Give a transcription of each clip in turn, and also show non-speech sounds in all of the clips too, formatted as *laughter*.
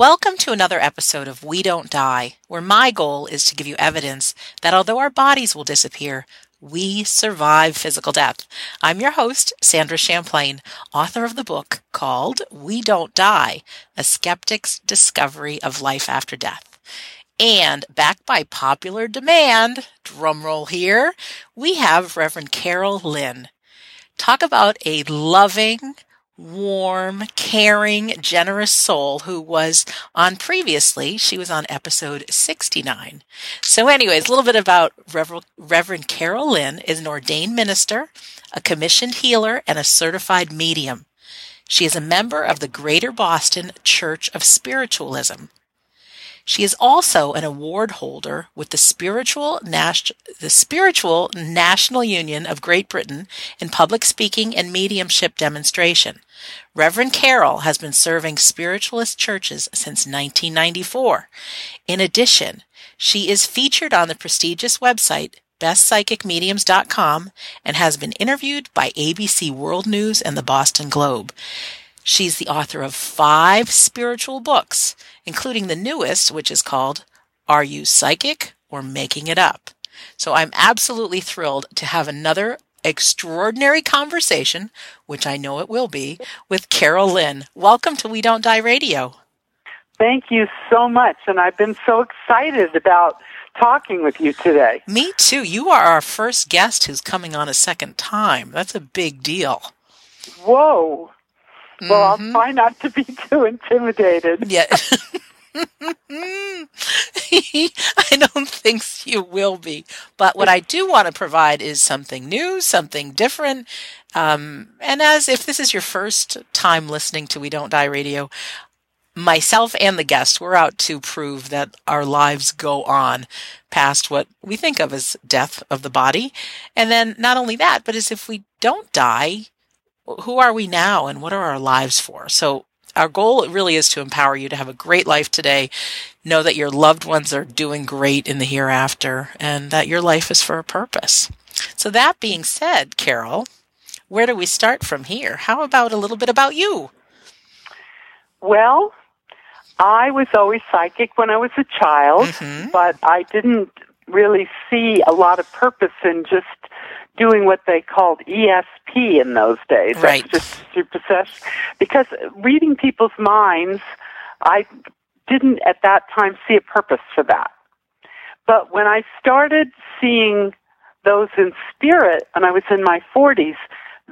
Welcome to another episode of We Don't Die, where my goal is to give you evidence that although our bodies will disappear, we survive physical death. I'm your host, Sandra Champlain, author of the book called We Don't Die A Skeptic's Discovery of Life After Death. And backed by popular demand, drumroll here, we have Reverend Carole Lynne. Talk about a loving, warm, caring, generous soul who was on previously. She was on episode 69. So, anyways, a little bit about Rever- Reverend Carole Lynne is an ordained minister, a commissioned healer, and a certified medium. She is a member of the Greater Boston Church of Spiritualism. She is also an award holder with the Spiritual, Nas- the Spiritual National Union of Great Britain in Public Speaking and Mediumship Demonstration. Reverend Carole has been serving spiritualist churches since 1994. In addition, she is featured on the prestigious website bestpsychicmediums.com and has been interviewed by ABC World News and the Boston Globe. She's the author of five spiritual books, including the newest, which is called Are You Psychic or Making It Up? So I'm absolutely thrilled to have another extraordinary conversation, which I know it will be, with Carole Lynne. Welcome to We Don't Die Radio. Thank you so much. And I've been so excited about talking with you today. Me too. You are our first guest who's coming on a second time. That's a big deal. Whoa. Well, Mhm. I'll try not to be *laughs* too intimidated. Yeah. *laughs* I don't think you will be. But what I do want to provide is something new, something different. Um, and as if this is your first time listening to We Don't Die Radio, myself and the guest, we're out to prove that our lives go on past what we think of as death of the body. And then not only that, but as if we don't die, who are we now and what are our lives for? So our goal really is to empower you to have a great life today. Know that your loved ones are doing great in the hereafter and that your life is for a purpose. So that being said, Carole, where do we start from here? How about a little bit about you? Well, I was always psychic when I was a child, Mhm. but I didn't really see a lot of purpose in just doing what they called ESP in those days. Right. Extrasensory possession. Because reading people's minds, I didn't at that time see a purpose for that. But when I started seeing those in spirit, and I was in my 40s,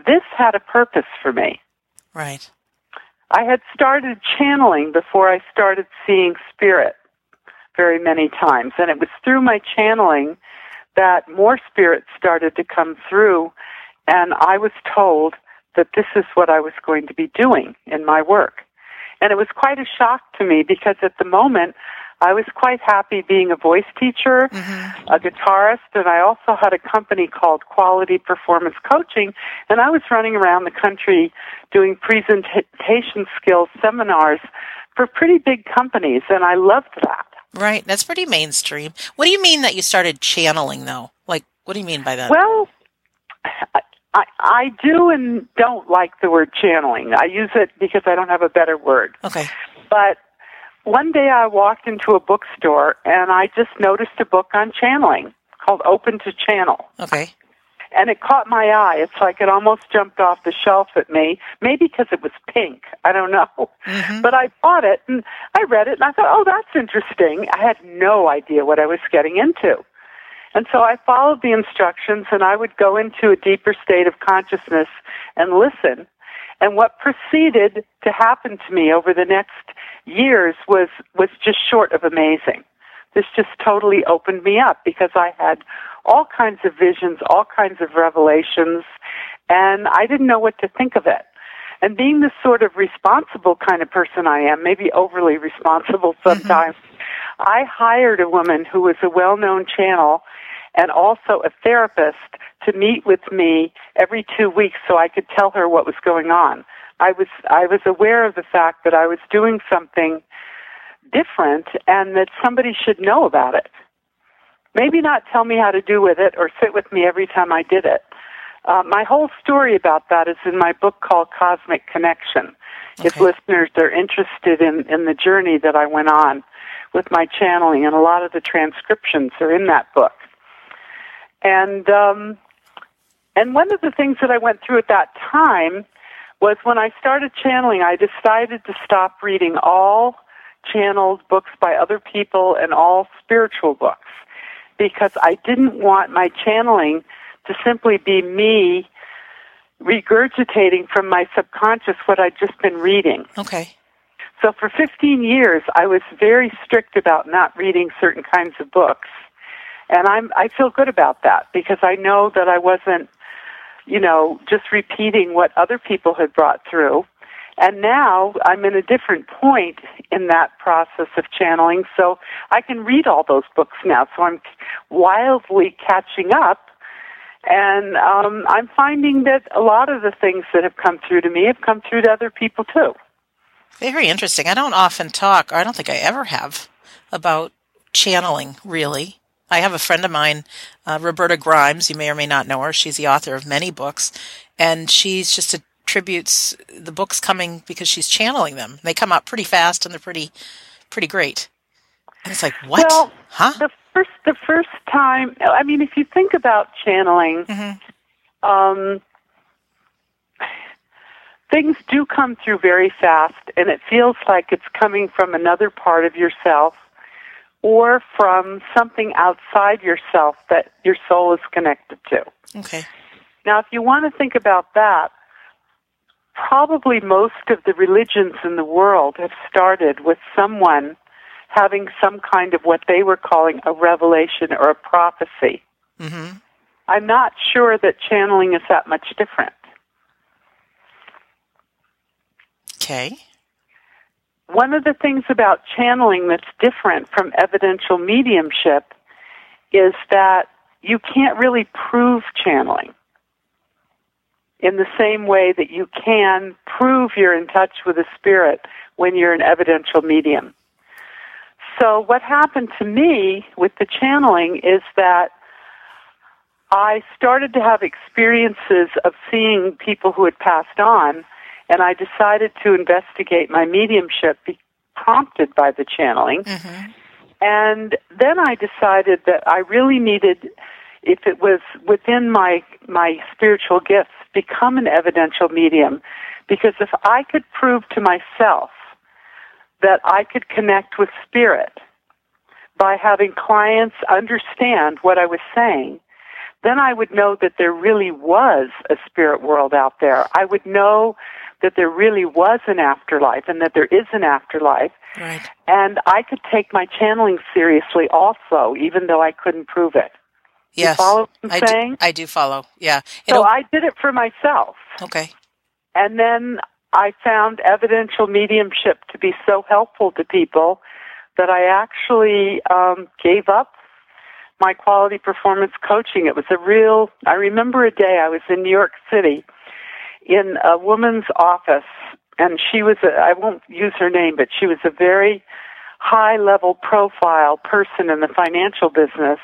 this had a purpose for me. Right. I had started channeling before I started seeing spirit very many times. And it was through my channeling that more spirits started to come through. And I was told that this is what I was going to be doing in my work. And it was quite a shock to me because at the moment I was quite happy being a voice teacher, mm-hmm. a guitarist, and I also had a company called Quality Performance Coaching, and I was running around the country doing presentation skills seminars for pretty big companies, and I loved that. Right. That's pretty mainstream. What do you mean that you started channeling though? Like, what do you mean by that? Well, I, I, I do and don't like the word channeling. I use it because I don't have a better word. okay. But one day I walked into a bookstore and I just noticed a book on channeling called Open to Channel. Okay. And it caught my eye. It's like it almost jumped off the shelf at me. Maybe because it was pink. I don't know. Mhm. But I bought it and I read it and I thought, oh, that's interesting. I had no idea what I was getting into. And so I followed the instructions and I would go into a deeper state of consciousness and listen. And what proceeded to happen to me over the next years was, was just short of amazing. This just totally opened me up because I had all kinds of visions, all kinds of revelations, and I didn't know what to think of it. And being the sort of responsible kind of person I am, maybe overly responsible mm-hmm. sometimes, I hired a woman who was a well-known channel and also a therapist to meet with me every two weeks so I could tell her what was going on. I was I was aware of the fact that I was doing something different and that somebody should know about it. Maybe not tell me how to do with it or sit with me every time I did it, Uh, my whole story about that is in my book called Cosmic Connection. Okay. If listeners are interested in, in the journey that I went on with my channeling, and a lot of the transcriptions are in that book. And um, and one of the things that I went through at that time was when I started channeling, I decided to stop reading all channeled books by other people and all spiritual books because I didn't want my channeling to simply be me regurgitating from my subconscious what I'd just been reading. Okay. So for 15 years, I was very strict about not reading certain kinds of books. And I'm, I feel good about that because I know that I wasn't, you know, just repeating what other people had brought through. And now I'm in a different point in that process of channeling, so I can read all those books now. So I'm wildly catching up. And um, I'm finding that a lot of the things that have come through to me have come through to other people too. Very interesting. I don't often talk, or I don't think I ever have, about channeling, really. I have a friend of mine, uh, Roberta Grimes. You may or may not know her. She's the author of many books, and she's just attributes the books coming because she's channeling them. They come out pretty fast and they're pretty, pretty great. And it's like, what? Well, huh? The first, the first time. I mean, if you think about channeling, Mm-hmm. um, things do come through very fast, and it feels like it's coming from another part of yourself or from something outside yourself that your soul is connected to. Okay. Now, if you want to think about that, probably most of the religions in the world have started with someone having some kind of what they were calling a revelation or a prophecy. Mm-hmm. I'm not sure that channeling is that much different. Okay. One of the things about channeling that's different from evidential mediumship is that you can't really prove channeling in the same way that you can prove you're in touch with a spirit when you're an evidential medium. So what happened to me with the channeling is that I started to have experiences of seeing people who had passed on and I decided to investigate my mediumship be- prompted by the channeling. Mm-hmm. And then I decided that I really needed, if it was within my my spiritual gifts, become an evidential medium, because if I could prove to myself that I could connect with spirit by having clients understand what I was saying, then I would know that there really was a spirit world out there. I would know that there really was an afterlife and that there is an afterlife. Right. And I could take my channeling seriously also, even though I couldn't prove it. Yes. follow what I'm I, do. I do follow. Yeah. So It'll- I did it for myself. okay. And then I found evidential mediumship to be so helpful to people that I actually um, gave up my quality performance coaching. It was a real, I remember a day I was in New York City in a woman's office, and she was, a, I won't use her name, but she was a very high level profile person in the financial business.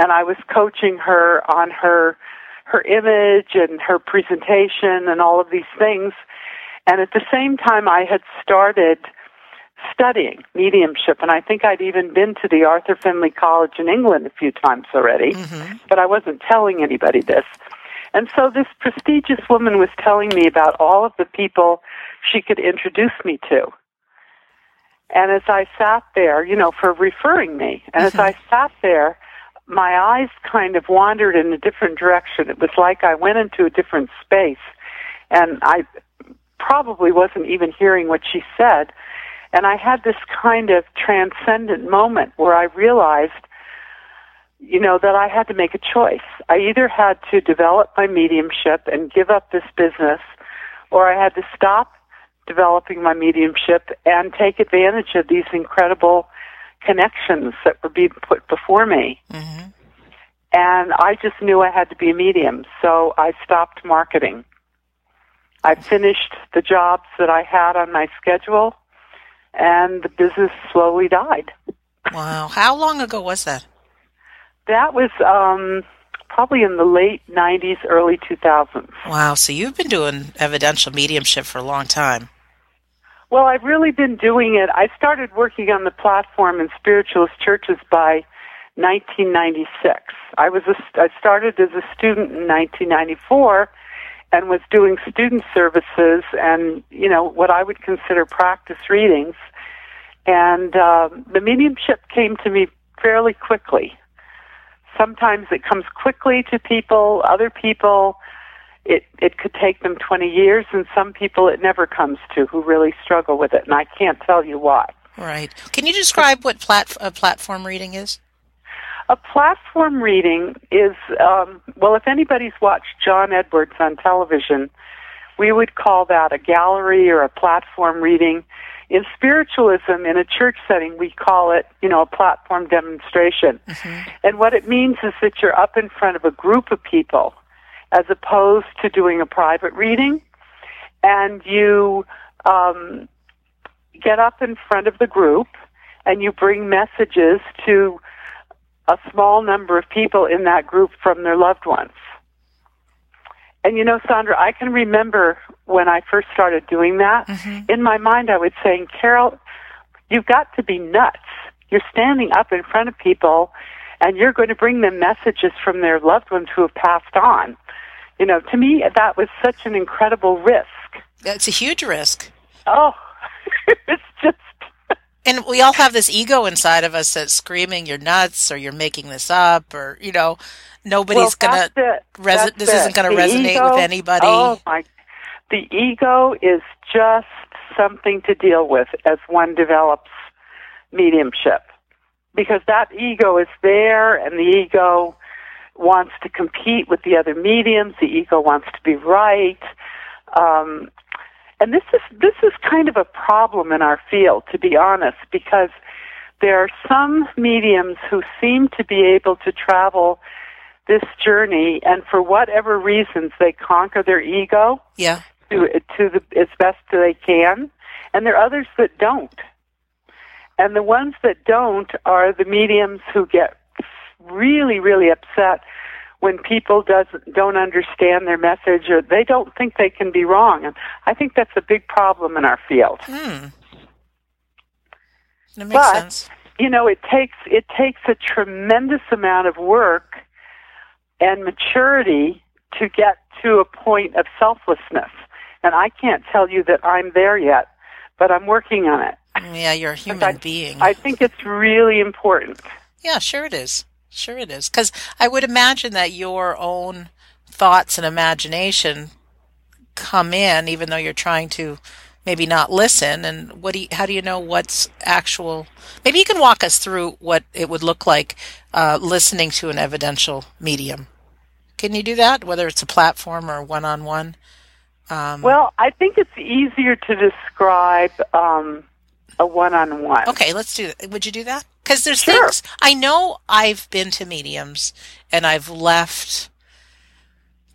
And I was coaching her on her her image and her presentation and all of these things. And at the same time, I had started studying mediumship, and I think I'd even been to the Arthur Findlay College in England a few times already, Mm-hmm. but I wasn't telling anybody this. And so this prestigious woman was telling me about all of the people she could introduce me to. And as I sat there, you know, for referring me, and as I sat there, my eyes kind of wandered in a different direction. It was like I went into a different space, and I probably wasn't even hearing what she said. And I had this kind of transcendent moment where I realized, you know, that I had to make a choice. I either had to develop my mediumship and give up this business, or I had to stop developing my mediumship and take advantage of these incredible connections that were being put before me. Mm-hmm. And I just knew I had to be a medium, so I stopped marketing. I finished the jobs that I had on my schedule, and the business slowly died. Wow. How long ago was that? That was um, probably in the late 90s, early 2000s. Wow, so you've been doing evidential mediumship for a long time. Well, I've really been doing it. I started working on the platform in spiritualist churches by 1996. I was a, I started as a student in 1994 and was doing student services and you know what I would consider practice readings. And uh, the mediumship came to me fairly quickly. Sometimes it comes quickly to people. Other people, it it could take them 20 years, and some people it never comes to who really struggle with it. And I can't tell you why. Right. Can you describe what plat- a platform reading is? A platform reading is, um, well, if anybody's watched John Edwards on television, we would call that a gallery or a platform reading. In spiritualism, in a church setting, we call it, you know, a platform demonstration. Mm-hmm. And what it means is that you're up in front of a group of people as opposed to doing a private reading. And you um, get up in front of the group and you bring messages to a small number of people in that group from their loved ones. And you know, Sandra, I can remember when I first started doing that. Mm-hmm. In my mind, I was saying, Carole, you've got to be nuts. You're standing up in front of people and you're going to bring them messages from their loved ones who have passed on. You know, to me, that was such an incredible risk. It's a huge risk. Oh, *laughs* it's just and we all have this ego inside of us that's screaming, "You're nuts," or "You're making this up," or you know, nobody's well, gonna. Resi- this is isn't going to resonate ego, with anybody. Oh my! The ego is just something to deal with as one develops mediumship, because that ego is there, and the ego wants to compete with the other mediums. The ego wants to be right. Um, and this is this is kind of a problem in our field, to be honest, because there are some mediums who seem to be able to travel this journey, and for whatever reasons, they conquer their ego. Yeah. To to the as best they can, and there are others that don't. And the ones that don't are the mediums who get really, really upset when people does don't understand their message or they don't think they can be wrong. And I think that's a big problem in our field. Hmm. That makes but, sense. You know, it takes it takes a tremendous amount of work and maturity to get to a point of selflessness. And I can't tell you that I'm there yet, but I'm working on it. Yeah, you're a human I, being. I think it's really important. Yeah, sure it is. Sure it is. Because I would imagine that your own thoughts and imagination come in, even though you're trying to maybe not listen. And what do you, how do you know what's actual? Maybe you can walk us through what it would look like uh, listening to an evidential medium. Can you do that, whether it's a platform or one on one? Well, I think it's easier to describe um, a one on one. Okay, let's do that. Would you do that? Because there's Sure. things I know I've been to mediums and I've left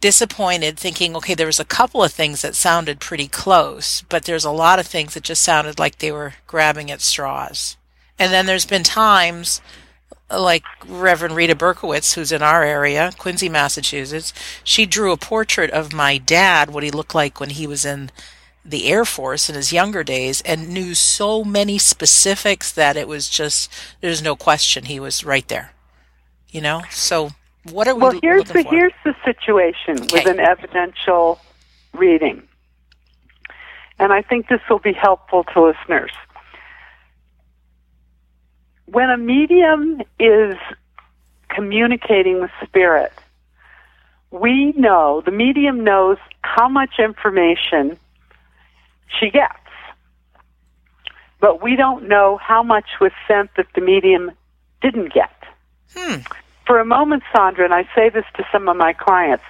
disappointed thinking, okay, there was a couple of things that sounded pretty close, but there's a lot of things that just sounded like they were grabbing at straws. And then there's been times like Reverend Rita Berkowitz, who's in our area, Quincy, Massachusetts, she drew a portrait of my dad, what he looked like when he was in the Air Force in his younger days, and knew so many specifics that it was just, there's no question he was right there. You know? So, what are we Well, here's the for? here's the situation with an evidential reading, and I think this will be helpful to listeners. When a medium is communicating with spirit, we know the medium knows how much information she gets, but we don't know how much was sent that the medium didn't get Hmm. for a moment, Sandra, and I say this to some of my clients,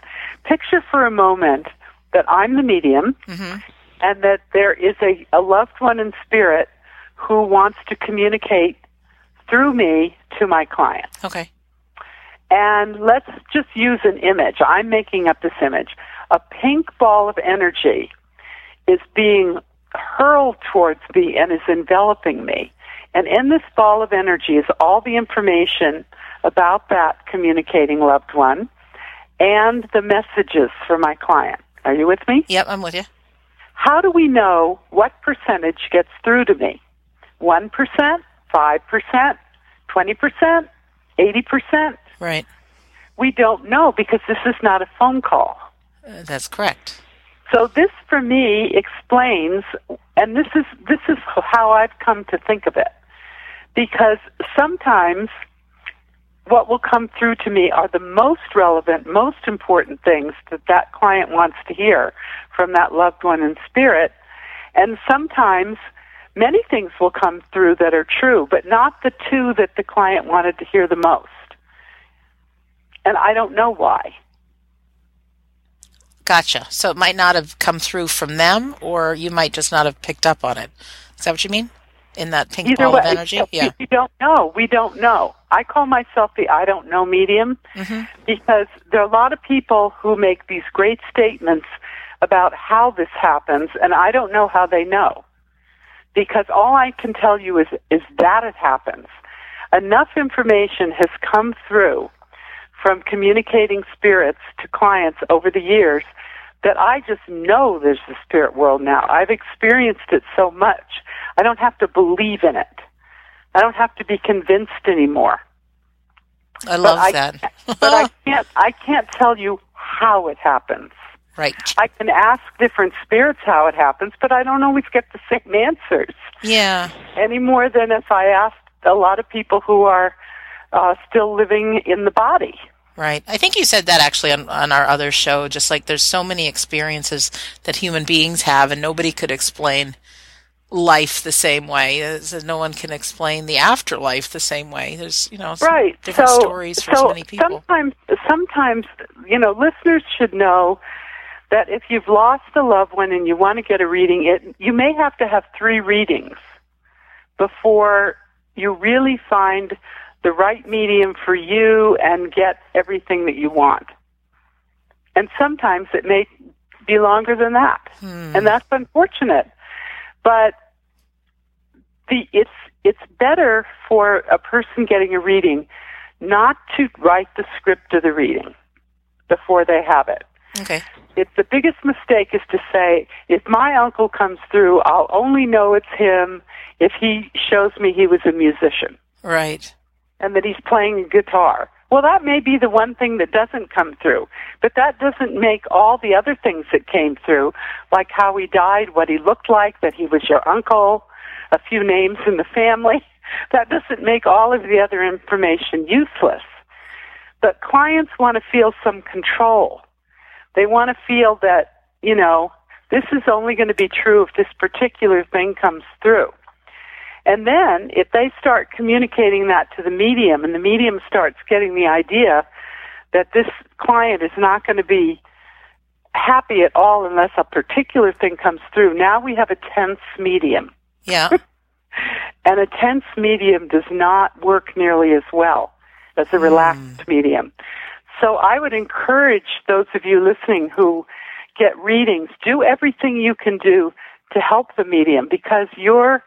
picture for a moment that I'm the medium Mhm. and that there is a, a loved one in spirit who wants to communicate through me to my client. Okay. And let's just use an image. I'm making up this image. A pink ball of energy is being hurled towards me and is enveloping me. And in this ball of energy is all the information about that communicating loved one. and the messages for my client. Are you with me? Yep, I'm with you. How do we know what percentage gets through to me? 1%, 5%, 20%, 80%? Right. We don't know because this is not a phone call. Uh, that's correct. So this for me explains and this is this is how I've come to think of it. Because sometimes what will come through to me are the most relevant, most important things that that client wants to hear from that loved one in spirit. And sometimes many things will come through that are true, but not the two that the client wanted to hear the most. And I don't know why. Gotcha. So it might not have come through from them, or you might just not have picked up on it. Is that what you mean? In that pink Either ball way, of energy? Yeah. We don't know. We don't know. I call myself the I don't know medium hmm because there are a lot of people who make these great statements about how this happens, and I don't know how they know. Because all I can tell you is, is that it happens. Enough information has come through from communicating spirits to clients over the years that I just know there's the spirit world now. I've experienced it so much. I don't have to believe in it. I don't have to be convinced anymore. I love I that. but I *laughs* can't I can't tell you how it happens. right. I can ask different spirits how it happens, but I don't always get the *laughs* same answers Yeah. any more than if I asked a lot of people who are uh, still living in the body. Right. I think you said that actually on, on our other show, just like there's so many experiences that human beings have and nobody could explain life the same way. No one can explain the afterlife the same way. There's, you know, right. different so, stories for so so many people. Sometimes, sometimes, you know, listeners should know that if you've lost a loved one and you want to get a reading, it you may have to have three readings before you really find the right medium for you and get everything that you want. And sometimes it may be longer than that. Hmm. And that's unfortunate. But the it's it's better for a person getting a reading not to write the script of the reading before they have it. Okay. It's the biggest mistake is to say, if my uncle comes through, I'll only know it's him if he shows me he was a musician Right. And that he's playing a guitar. Well, that may be the one thing that doesn't come through, but that doesn't make all the other things that came through, like how he died, what he looked like, that he was your uncle, a few names in the family. *laughs* That doesn't make all of the other information useless. But clients want to feel some control. They want to feel that, you know, this is only going to be true if this particular thing comes through. And then if they start communicating that to the medium and the medium starts getting the idea that this client is not going to be happy at all unless a particular thing comes through, now we have a tense medium. Yeah. *laughs* *laughs* And a tense medium does not work nearly as well as a relaxed hmm. medium. So I would encourage those of you listening who get readings, do everything you can do to help the medium because you're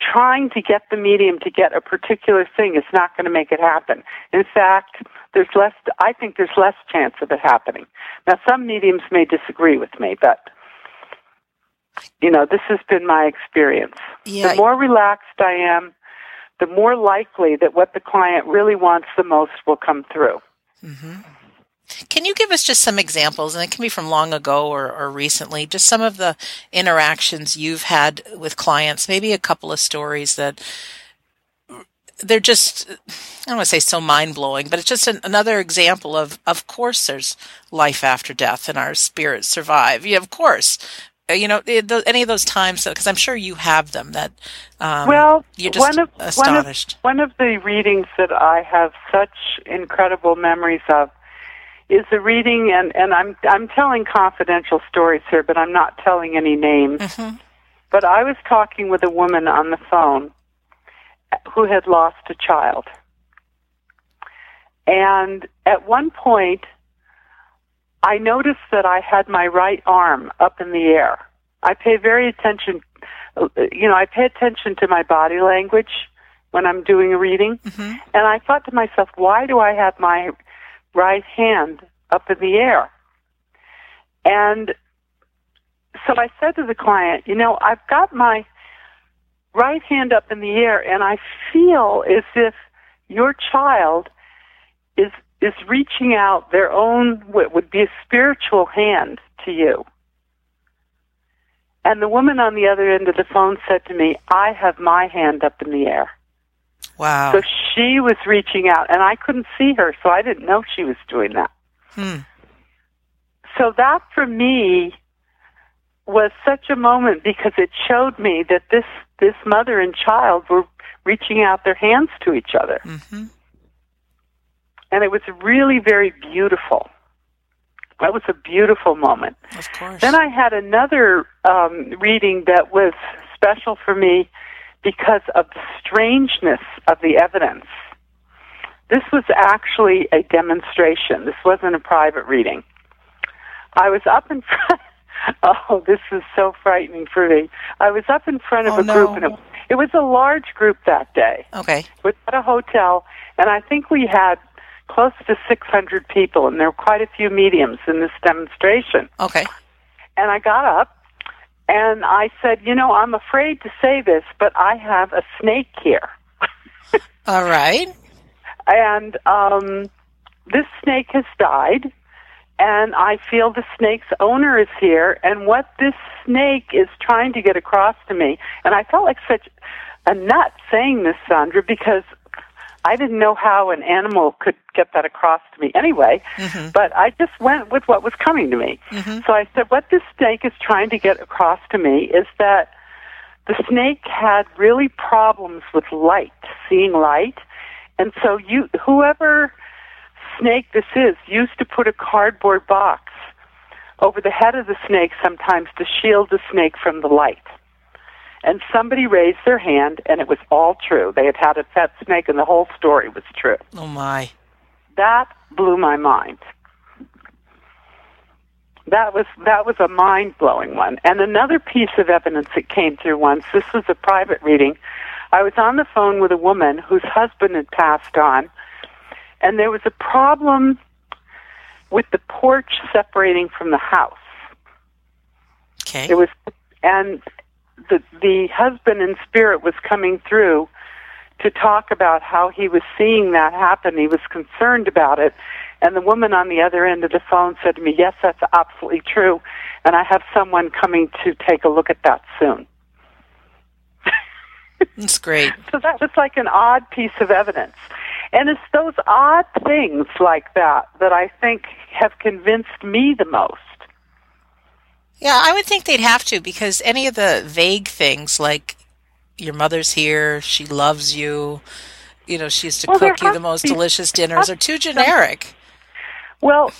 trying to get the medium to get a particular thing is not going to make it happen. In fact, there's less, I think there's less chance of it happening. Now some mediums may disagree with me, but you know, this has been my experience. Yeah. The more relaxed I am, the more likely that what the client really wants the most will come through. Mm-hmm. Can you give us just some examples, and it can be from long ago or, or recently, just some of the interactions you've had with clients, maybe a couple of stories that they're just, I don't want to say so mind blowing, but it's just an, another example of, of course, there's life after death and our spirits survive. Yeah, of course. Uh, You know, any of those times, because I'm sure you have them that um, well, you're just one of astonished. One of, one of the readings that I have such incredible memories of is a reading, and, and I'm I'm telling confidential stories here, but I'm not telling any names. Mhm. But I was talking with a woman on the phone who had lost a child, and at one point, I noticed that I had my right arm up in the air. I pay very attention, you know, I pay attention to my body language when I'm doing a reading. Mhm. And I thought to myself, why do I have my right hand up in the air. And so I said to the client, you know, I've got my right hand up in the air and I feel as if your child is is reaching out their own what would be a spiritual hand to you. And the woman on the other end of the phone said to me, I have my hand up in the air. Wow. So she was reaching out, and I couldn't see her, so I didn't know she was doing that. Hmm. So that for me was such a moment because it showed me that this this mother and child were reaching out their hands to each other. Mm-hmm. And it was really very beautiful. That was a beautiful moment. Of course. Then I had another um, reading that was special for me because of the strangeness of the evidence. This was actually a demonstration. This wasn't a private reading. I was up in *laughs* front. Oh, this is so frightening for me. I was up in front of Oh, a group, and it, it was a large group that day. okay. It was at a hotel, and I think we had close to 600 people, and there were quite a few mediums in this demonstration. Okay. And I got up and I said, You know, I'm afraid to say this, but I have a snake here. *laughs* All right. And um, this snake has died, and I feel the snake's owner is here, and what this snake is trying to get across to me. And I felt like such a nut saying this, Sandra, because I didn't know how an animal could get that across to me anyway. Mm-hmm. But I just went with what was coming to me. Mm-hmm. So I said, What this snake is trying to get across to me is that the snake had really problems with light, seeing light. And so you whoever snake this is used to put a cardboard box over the head of the snake sometimes to shield the snake from the light. And somebody raised their hand and it was all true. They had had a pet snake and the whole story was true. Oh my. That blew my mind. That was that was a mind blowing one. And another piece of evidence that came through once, this was a private reading. I was on the phone with a woman whose husband had passed on, and there was a problem with the porch separating from the house. Okay. It was, and the the husband in spirit was coming through to talk about how he was seeing that happen. He was concerned about it, and the woman on the other end of the phone said to me, "Yes, that's absolutely true, and I have someone coming to take a look at that soon." That's great. *laughs* So that was like an odd piece of evidence. And it's those odd things like that that I think have convinced me the most. Yeah, I would think they'd have to because any of the vague things like your mother's here, she loves you, you know, she used to Well, cook you the most delicious dinners are too generic. Well,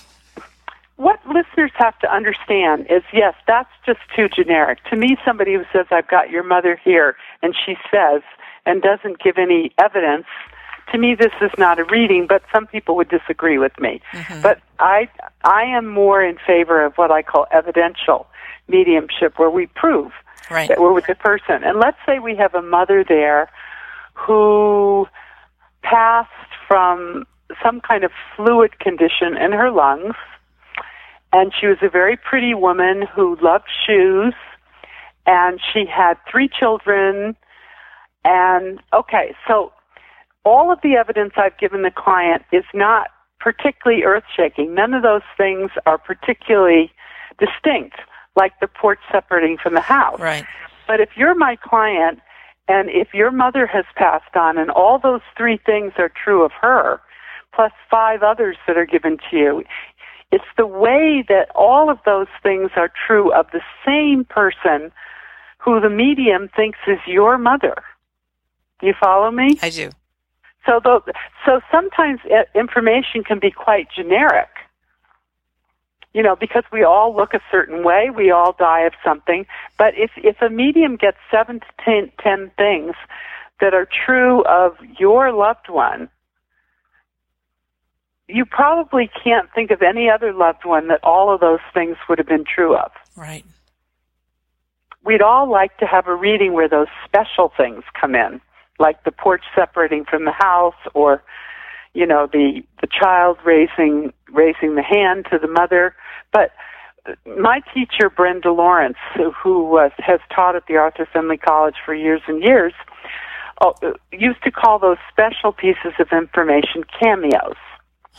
what listeners have to understand is yes, that's just too generic. To me, somebody who says, I've got your mother here, and she says, and doesn't give any evidence, to me, this is not a reading, but some people would disagree with me. Mm-hmm. But I, I am more in favor of what I call evidential mediumship, where we prove Right. that we're with the person. And let's say we have a mother there who passed from some kind of fluid condition in her lungs, and she was a very pretty woman who loved shoes, and she had three children. And okay, so all of the evidence I've given the client is not particularly earth shaking. None of those things are particularly distinct, like the porch separating from the house. Right. But if you're my client and if your mother has passed on and all those three things are true of her, plus five others that are given to you, it's the way that all of those things are true of the same person who the medium thinks is your mother. Do you follow me? I do. So, the, so sometimes information can be quite generic. You know, because we all look a certain way, we all die of something. But if if a medium gets seven to ten, ten things that are true of your loved one, you probably can't think of any other loved one that all of those things would have been true of. Right. We'd all like to have a reading where those special things come in, like the porch separating from the house, or you know, the the child raising raising the hand to the mother. But my teacher, Brenda Lawrence, who was, has taught at the Arthur Findlay College for years and years, oh, used to call those special pieces of information cameos.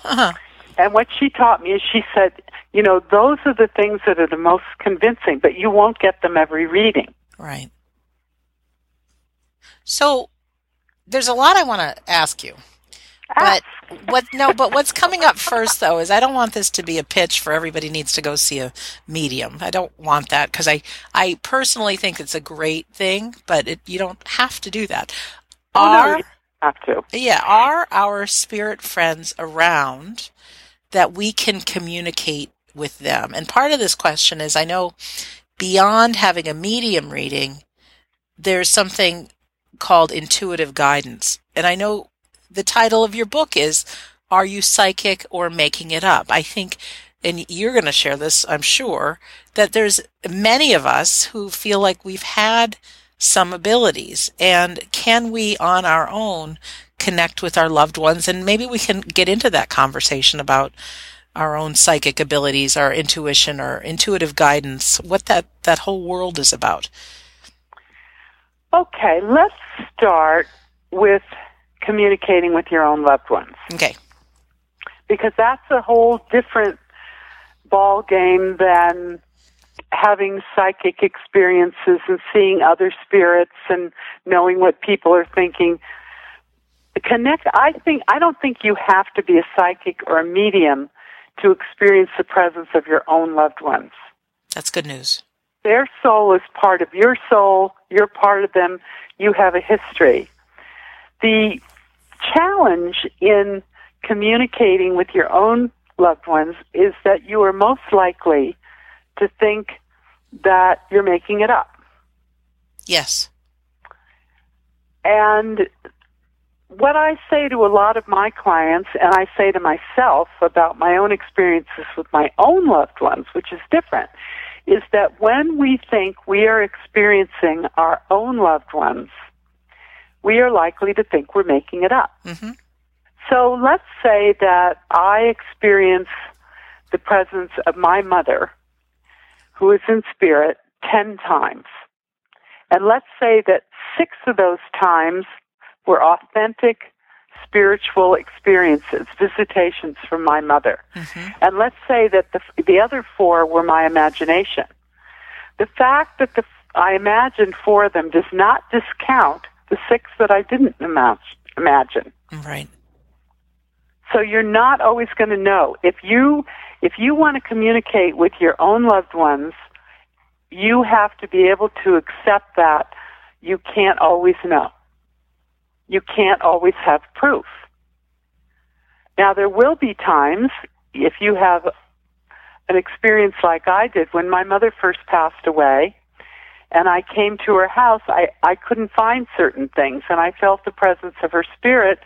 Uh-huh. And what she taught me is she said, you know, those are the things that are the most convincing, but you won't get them every reading. Right. So there's a lot I want to ask you. Ah. But what no, but what's coming up first though is I don't want this to be a pitch for everybody needs to go see a medium. I don't want that because I I personally think it's a great thing, but it, you don't have to do that. Oh, are, no, have to. Yeah, are our spirit friends around that we can communicate with them? And part of this question is I know beyond having a medium reading, there's something called intuitive guidance. And I know the title of your book is Are You Psychic or Making It Up? I think, and you're going to share this, I'm sure, that there's many of us who feel like we've had some abilities. And can we on our own connect with our loved ones? And maybe we can get into that conversation about our own psychic abilities, our intuition, or intuitive guidance, what that, that whole world is about. Okay, let's start with communicating with your own loved ones. Okay. Because that's a whole different ball game than having psychic experiences and seeing other spirits and knowing what people are thinking. Connect I think I don't think you have to be a psychic or a medium to experience the presence of your own loved ones. That's good news. Their soul is part of your soul, you're part of them, you have a history. The challenge in communicating with your own loved ones is that you are most likely to think that you're making it up. Yes. And what I say to a lot of my clients, and I say to myself about my own experiences with my own loved ones, which is different, is that when we think we are experiencing our own loved ones, we are likely to think we're making it up. Mm-hmm. So let's say that I experience the presence of my mother, who is in spirit, 10 times. And let's say that six of those times were authentic spiritual experiences, visitations from my mother. Mm-hmm. And let's say that the, the other four were my imagination. The fact that the, I imagined four of them does not discount the six that I didn't imagine. Right. So you're not always going to know. If you if you want to communicate with your own loved ones, you have to be able to accept that you can't always know. You can't always have proof. Now there will be times if you have an experience like I did when my mother first passed away, and I came to her house, I, I couldn't find certain things, and I felt the presence of her spirit,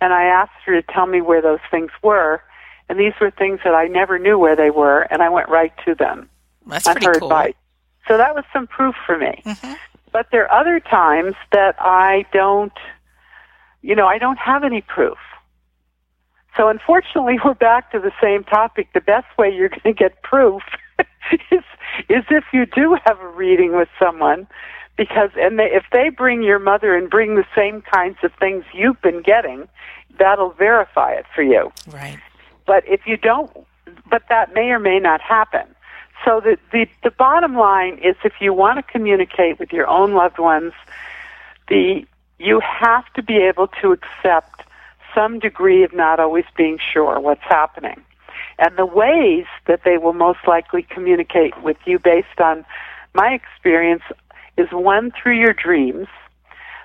and I asked her to tell me where those things were, and these were things that I never knew where they were, and I went right to them That's on her cool. advice. So that was some proof for me. Mm-hmm. But there are other times that I don't, you know, I don't have any proof. So unfortunately, *laughs* we're back to the same topic. The best way you're going to get proof *laughs* is is if you do have a reading with someone because and they, if they bring your mother and bring the same kinds of things you've been getting that'll verify it for you right but if you don't but that may or may not happen so the the, the bottom line is if you want to communicate with your own loved ones the you have to be able to accept some degree of not always being sure what's happening and the ways that they will most likely communicate with you based on my experience is one through your dreams.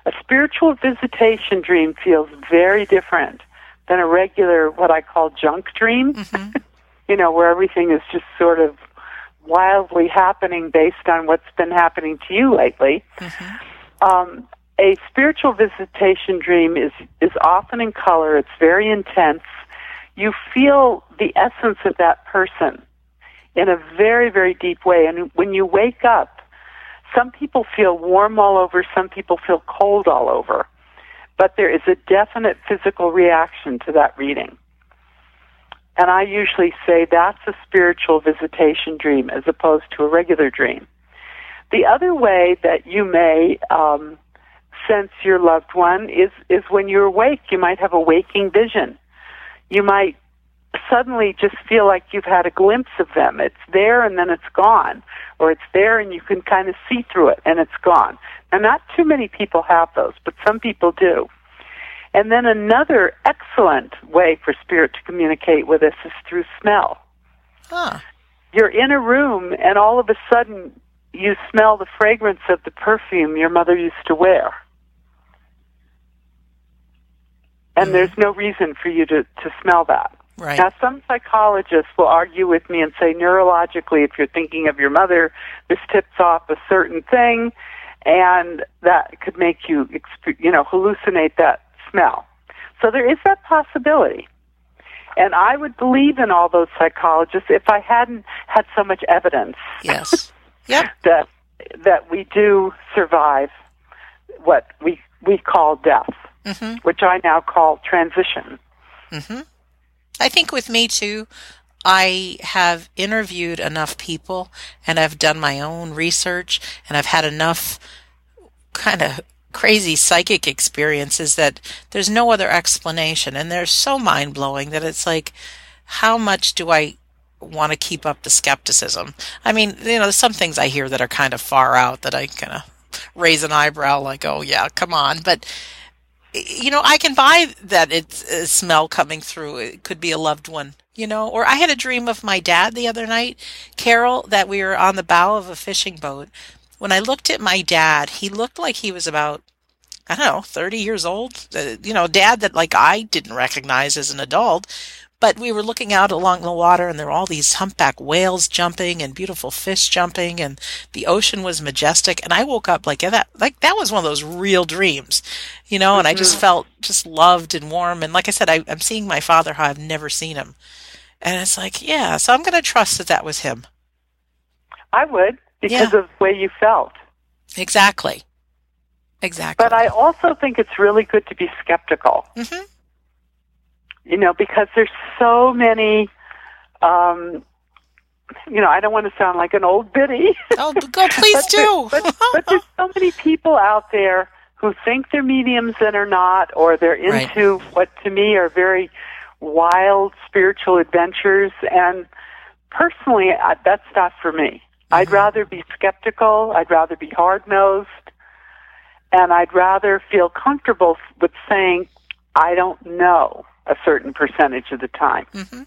A spiritual visitation dream feels very different than a regular, what I call junk dream. Mm-hmm. *laughs* you know, where everything is just sort of wildly happening based on what's been happening to you lately. Mm-hmm. Um, a spiritual visitation dream is is often in color. It's very intense you feel the essence of that person in a very, very deep way. And when you wake up, some people feel warm all over, some people feel cold all over. but there is a definite physical reaction to that reading. And I usually say that's a spiritual visitation dream as opposed to a regular dream. The other way that you may um, sense your loved one is is when you're awake. You might have a waking vision. You might suddenly just feel like you've had a glimpse of them. It's there and then it's gone, or it's there and you can kind of see through it and it's gone. Now, not too many people have those, but some people do. And then another excellent way for spirit to communicate with us is through smell. Huh. You're in a room and all of a sudden you smell the fragrance of the perfume your mother used to wear. And Mm. there's no reason for you to, to smell that. Right. Now, some psychologists will argue with me and say neurologically, if you're thinking of your mother, this tips off a certain thing, and that could make you, you know, hallucinate that smell. So there is that possibility. And I would believe in all those psychologists if I hadn't had so much evidence Yes. *laughs* Yep. that that we do survive what we we call death, hmm which I now call transition. hmm I think with me too, I have interviewed enough people and I've done my own research and I've had enough kind of crazy psychic experiences that there's no other explanation. And they're so mind blowing that it's like, how much do I want to keep up the skepticism? I mean, you know, there's some things I hear that are kind of far out that I kind of raise an eyebrow like, oh yeah, come on. But you know, I can buy that it's a smell coming through. It could be a loved one, you know, or I had a dream of my dad the other night, Carole, that we were on the bow of a fishing boat. When I looked at my dad, he looked like he was about, I don't know, 30 years old. Uh, you know, dad that like I didn't recognize as an adult. But we were looking out along the water and there were all these humpback whales jumping and beautiful fish jumping and the ocean was majestic. And I woke up like that, like that was one of those real dreams, you know, and I just felt just loved and warm. And like I said, I, I'm seeing my father how I've never seen him. And it's like, yeah, so I'm going to trust that that was him. I would because Yeah. of the way you felt. Exactly. Exactly. But I also think it's really good to be skeptical. hmm You know, because there's so many. Um, you know, I don't want to sound like an old biddy. *laughs* Oh, go, please but there- do. but, but there's so many people out there who think they're mediums and are not, or they're Right. into what to me are very wild spiritual adventures. And personally, I, that's not for me. I'd Mm-hmm. rather be skeptical. I'd rather be hard nosed. And I'd rather feel comfortable with saying, I don't know a certain percentage of the time hmm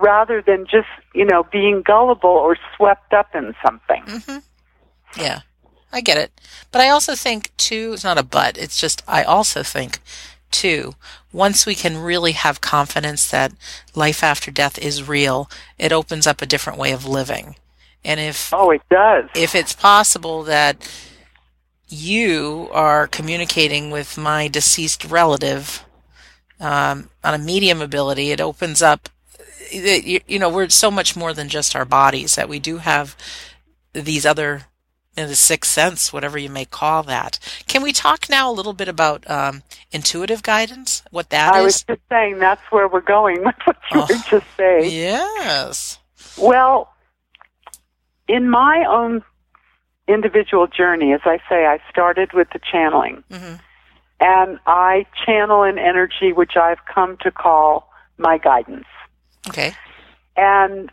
rather than just, you know, being gullible or swept up in something. hmm Yeah, I get it. But I also think, too, it's not a but, it's just, I also think, too, once we can really have confidence that life after death is real, it opens up a different way of living. And if Oh, it does. if it's possible that you are communicating with my deceased relative um, on a medium ability, it opens up. You, you know, we're so much more than just our bodies. That we do have these other, know, the sixth sense, whatever you may call that. Can we talk now a little bit about um, intuitive guidance? What that I is? was just saying that's where we're going *laughs* with what you Oh. were just saying. Yes. Well, in my own individual journey, as I say, I started with the channeling. hmm And I channel an energy which I've come to call my guidance. Okay. And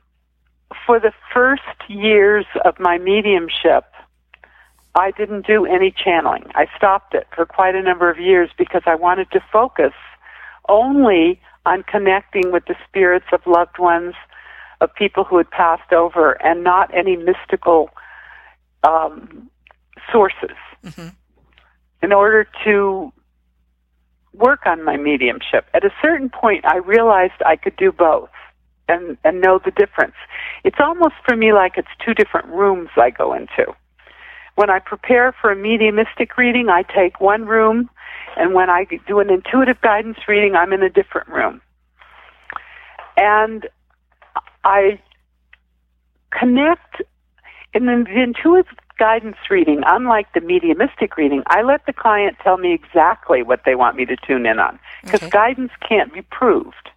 for the first years of my mediumship, I didn't do any channeling. I stopped it for quite a number of years because I wanted to focus only on connecting with the spirits of loved ones, of people who had passed over, and not any mystical um, sources hmm in order to work on my mediumship. At a certain point, I realized I could do both and, and know the difference. It's almost for me like it's two different rooms I go into. When I prepare for a mediumistic reading, I take one room, and when I do an intuitive guidance reading, I'm in a different room. And I connect in the, intuitive guidance reading, unlike the mediumistic reading, I let the client tell me exactly what they want me to tune in on because Okay. guidance can't be proved.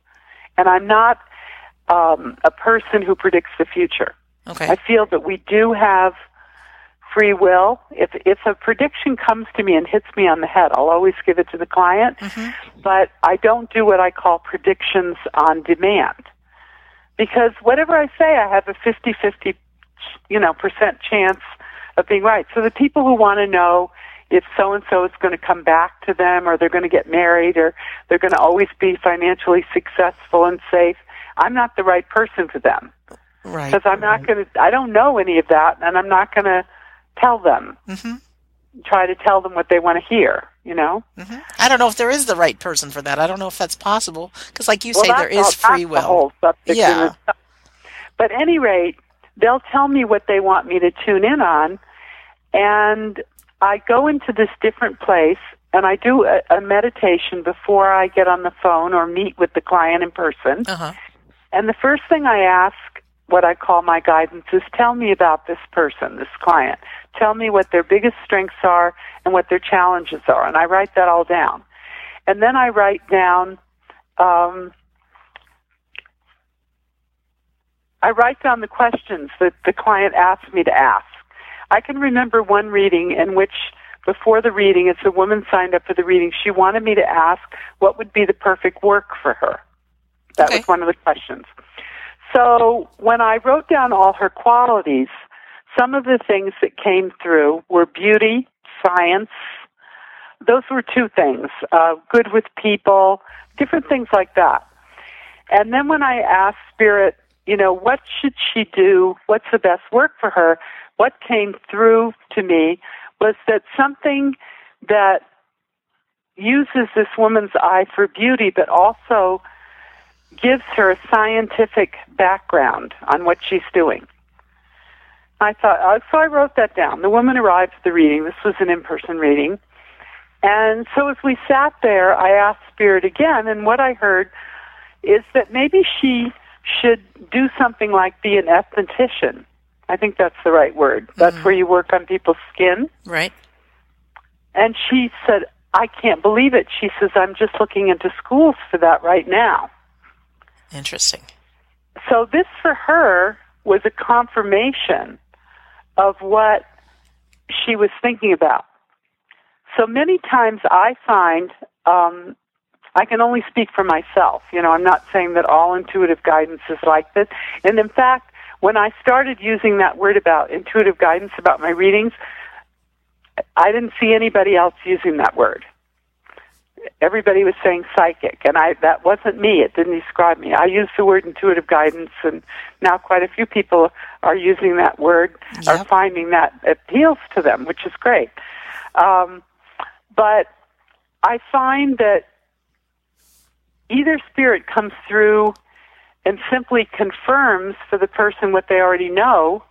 And I'm not um, a person who predicts the future. Okay. I feel that we do have free will. If if a prediction comes to me and hits me on the head, I'll always give it to the client. Mhm. But I don't do what I call predictions on demand. Because whatever I say, I have a 50-50, you know, percent chance of being right. So the people who want to know if so and so is going to come back to them or they're going to get married or they're going to always be financially successful and safe, I'm not the right person for them Right. because I'm not going to. I don't know any of that, and I'm not going to tell them. hmm Try to tell them what they want to hear. You know. hmm I don't know if there is the right person for that. I don't know if that's possible because, like you say, well, there that's is free will. The whole subject Yeah. But at any rate, they'll tell me what they want me to tune in on, and I go into this different place and I do a, a meditation before I get on the phone or meet with the client in person. Uh huh. And the first thing I ask, what I call my guidance, is tell me about this person, this client. Tell me what their biggest strengths are and what their challenges are. And I write that all down. And then I write down, um, I write down the questions that the client asked me to ask. I can remember one reading in which before the reading, as the woman signed up for the reading, she wanted me to ask what would be the perfect work for her. That Okay. was one of the questions. So when I wrote down all her qualities, some of the things that came through were beauty, science. Those were two things. Uh, good with people, different things like that. And then when I asked Spirit, you know, what should she do? What's the best work for her? What came through to me was that something that uses this woman's eye for beauty, but also gives her a scientific background on what she's doing. I thought, uh, so I wrote that down. The woman arrived at the reading. This was an in-person reading. And so as we sat there, I asked Spirit again, and what I heard is that maybe she should do something like be an esthetician. I think that's the right word. That's where you work on people's skin. Right. And she said, I can't believe it. She says, I'm just looking into schools for that right now. Interesting. So this for her was a confirmation of what she was thinking about. So many times I find, um, I can only speak for myself. You know, I'm not saying that all intuitive guidance is like this. And in fact, when I started using that word about intuitive guidance about my readings, I didn't see anybody else using that word. Everybody was saying psychic, and I that wasn't me. It didn't describe me. I used the word intuitive guidance, and now quite a few people are using that word, are finding that appeals to them, which is great. Um, but I find that either spirit comes through and simply confirms for the person what they already know,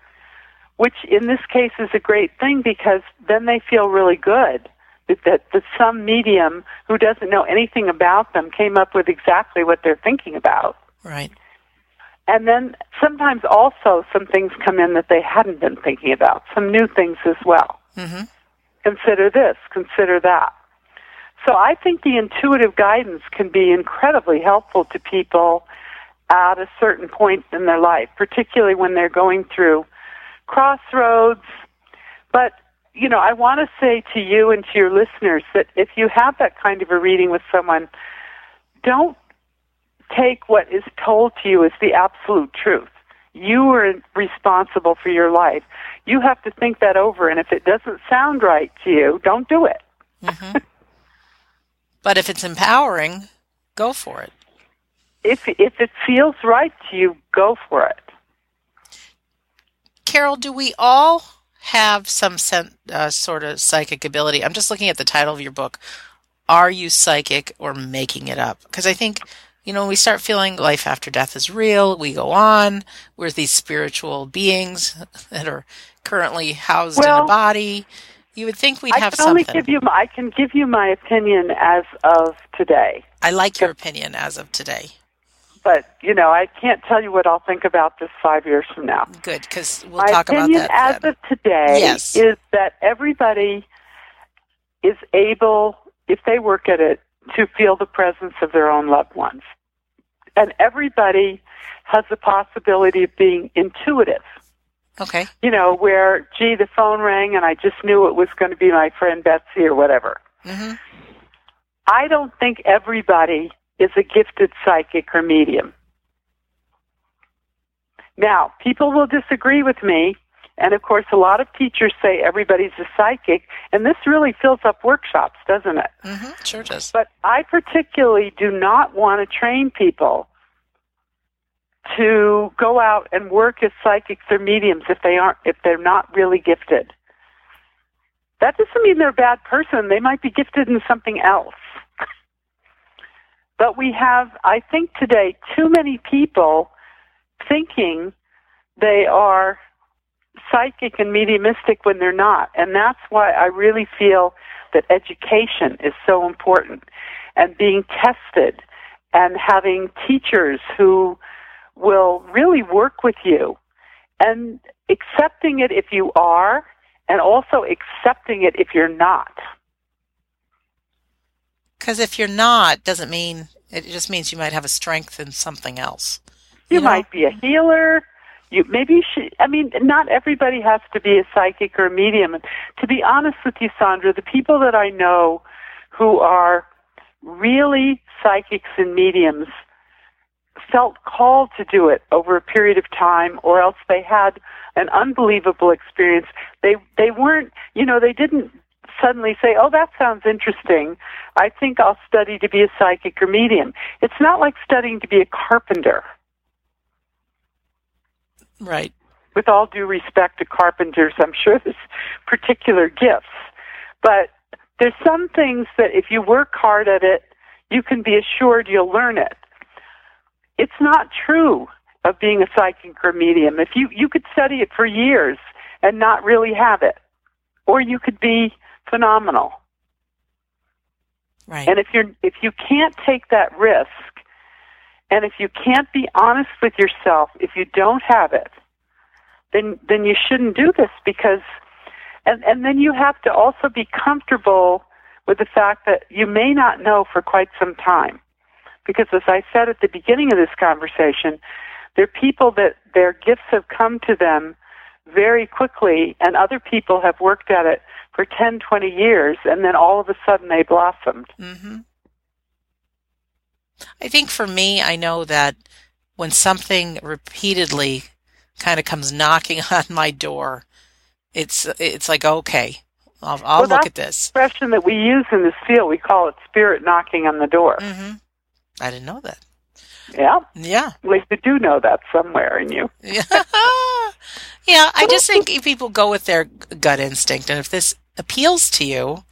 which in this case is a great thing because then they feel really good that, that, that some medium who doesn't know anything about them came up with exactly what they're thinking about. Right. And then sometimes also some things come in that they hadn't been thinking about, some new things as well. hmm Consider this, consider that. So I think the intuitive guidance can be incredibly helpful to people at a certain point in their life, particularly when they're going through crossroads. But, you know, I want to say to you and to your listeners that if you have that kind of a reading with someone, don't take what is told to you as the absolute truth. You are responsible for your life. You have to think that over, and if it doesn't sound right to you, don't do it. hmm *laughs* but if it's empowering, go for it. If if it feels right to you, go for it. Carole, do we all have some uh, sort of psychic ability? I'm just looking at the title of your book. Are you psychic or making it up? Because I think, you know, when we start feeling life after death is real, we go on. We're these spiritual beings that are currently housed in a body. You would think we'd I have something. give you I can give you my opinion as of today. I like your opinion as of today. But you know, I can't tell you what I'll think about this five years from now. Good, because we'll My talk about that. as then. of today Yes. is that everybody is able, if they work at it, to feel the presence of their own loved ones. And everybody has the possibility of being intuitive. okay. You know, where, gee, the phone rang and I just knew it was going to be my friend Betsy or whatever. hmm I don't think everybody is a gifted psychic or medium. Now, people will disagree with me, and of course, a lot of teachers say everybody's a psychic, and this really fills up workshops, doesn't it? hmm Sure does. But I particularly do not want to train people to go out and work as psychics or mediums if they aren't if they're not really gifted. That doesn't mean they're a bad person. They might be gifted in something else. But we have, I think today, too many people thinking they are psychic and mediumistic when they're not. And that's why I really feel that education is so important and being tested and having teachers who will really work with you and accepting it if you are and also accepting it if you're not. Because if you're not, doesn't mean it just means you might have a strength in something else. You, You know? might be a healer. You maybe you should. I mean, not everybody has to be a psychic or a medium. And to be honest with you, Sandra, the people that I know who are really psychics and mediums felt called to do it over a period of time, or else they had an unbelievable experience. They they weren't, you know, they didn't suddenly say, "Oh, that sounds interesting. I think I'll study to be a psychic or medium." It's not like studying to be a carpenter. Right. with all due respect to carpenters, I'm sure *laughs* there's particular gifts. But there's some things that if you work hard at it, you can be assured you'll learn it. It's not true of being a psychic or medium. If you, you could study it for years and not really have it. Or you could be phenomenal. Right. And if you're if you can't take that risk, and if you can't be honest with yourself, if you don't have it, then then you shouldn't do this because, and and then you have to also be comfortable with the fact that you may not know for quite some time, because as I said at the beginning of this conversation, there are people that their gifts have come to them very quickly, and other people have worked at it for 10, 20 years, and then all of a sudden they blossomed. hmm I think for me, I know that when something repeatedly kind of comes knocking *laughs* on my door, it's it's like okay, I'll, I'll Well, look at this. expression that we use in this field. We call it spirit knocking on the door. hmm I didn't know that. Yeah, Yeah, at least you do know that somewhere in you. yeah, *laughs* yeah. I just think people go with their gut instinct, and if this appeals to you,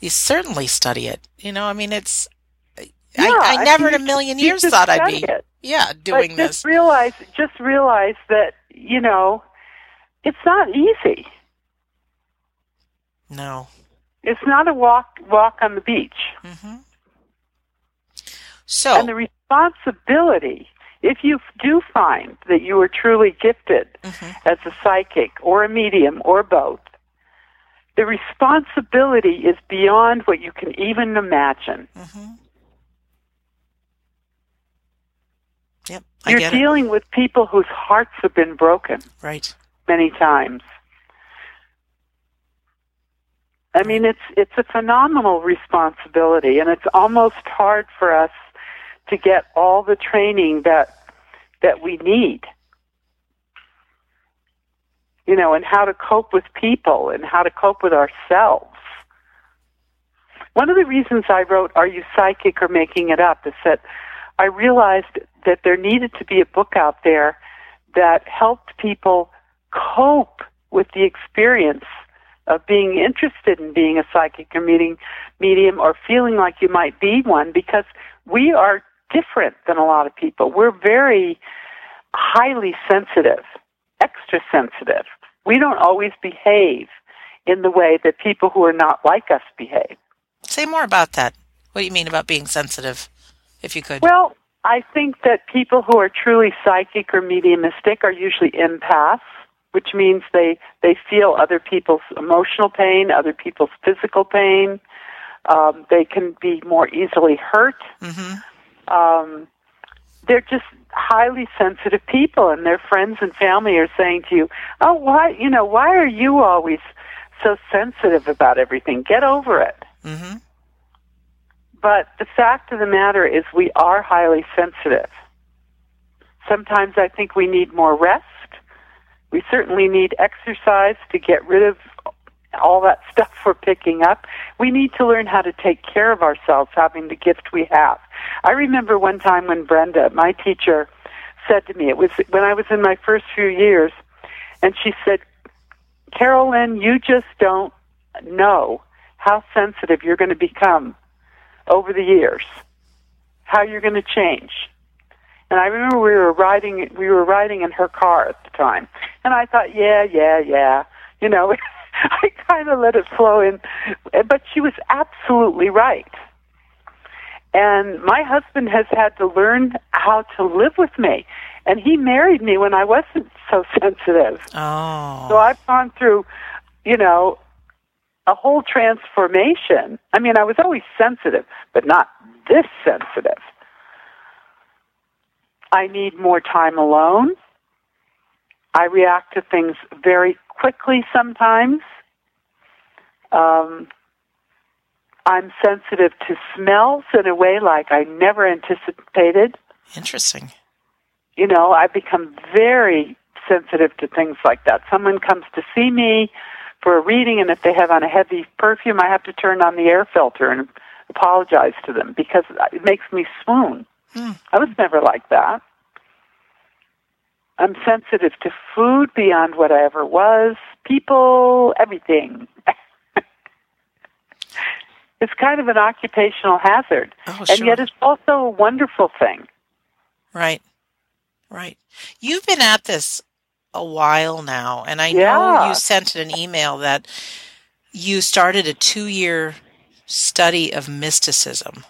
you certainly study it. You know, I mean, it's. I, Yeah, I I never in mean, a million years thought I'd be, it. yeah, doing but this. just realize, just realize that you know, it's not easy. No. It's not a walk walk on the beach, hmm So, and the responsibility. If you do find that you are truly gifted mhm. as a psychic or a medium or both, the responsibility is beyond what you can even imagine. hmm Yep, I You're get it. dealing with people whose hearts have been broken Right. many times. I mean, it's it's a phenomenal responsibility, and it's almost hard for us to get all the training that that we need. You know, and how to cope with people and how to cope with ourselves. One of the reasons I wrote "Are You Psychic or Making It Up?" is that I realized that there needed to be a book out there that helped people cope with the experience of being interested in being a psychic or meeting medium or feeling like you might be one because we are different than a lot of people. We're very highly sensitive, extra sensitive. We don't always behave in the way that people who are not like us behave. Say more about that. What do you mean about being sensitive, if you could? Well, I think that people who are truly psychic or mediumistic are usually empaths, which means they, they feel other people's emotional pain, other people's physical pain. Um, they can be more easily hurt. Mm-hmm. Um, they're just highly sensitive people, and their friends and family are saying to you, "Oh, why? You know, why are you always so sensitive about everything? Get over it." Mm-hmm. But the fact of the matter is, we are highly sensitive. Sometimes I think we need more rest. We certainly need exercise to get rid of all that stuff we're picking up. We need to learn how to take care of ourselves, having the gift we have. I remember one time when Brenda, my teacher, said to me, it was when I was in my first few years, and she said, Carolyn, you just don't know how sensitive you're going to become over the years, how you're going to change. And I remember we were riding we were riding in her car at the time. And I thought, yeah, yeah, yeah. You know, *laughs* *laughs* I kind of let it flow in. But she was absolutely right. And my husband has had to learn how to live with me. And he married me when I wasn't so *laughs* sensitive. Oh. So I've gone through, you know, a whole transformation. I mean, I was always sensitive, but not this sensitive. I need more time alone. I react to things very quickly sometimes. Um, I'm sensitive to smells in a way like I never anticipated. Interesting. You know, I become very sensitive to things like that. Someone comes to see me for a reading, and if they have on a heavy perfume, I have to turn on the air filter and apologize to them because it makes me swoon. Hmm. I was never like that. I'm sensitive to food beyond what I ever was, people, everything. *laughs* it's kind of an occupational hazard. Oh, and sure. yet it's also a wonderful thing. Right. Right. You've been at this a while now, and I know you sent an email that you started a two year study of mysticism.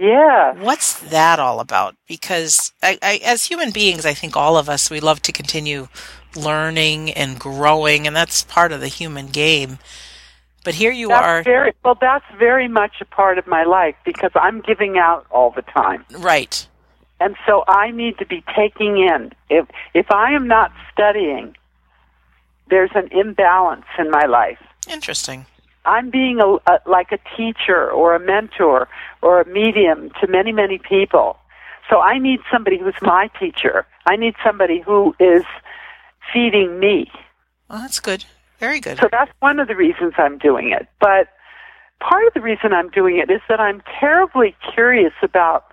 Yeah. What's that all about? Because I, I, as human beings, I think all of us, we love to continue learning and growing, and that's part of the human game. But here you That's are. very well that's very much a part of my life because I'm giving out all the time. Right. And so I need to be taking in. If if I am not studying, there's an imbalance in my life. Interesting. I'm being a, a like a teacher or a mentor or a medium to many many people. So I need somebody who's my teacher. I need somebody who is feeding me. Well, that's good. Very good. So that's one of the reasons I'm doing it. But part of the reason I'm doing it is that I'm terribly curious about,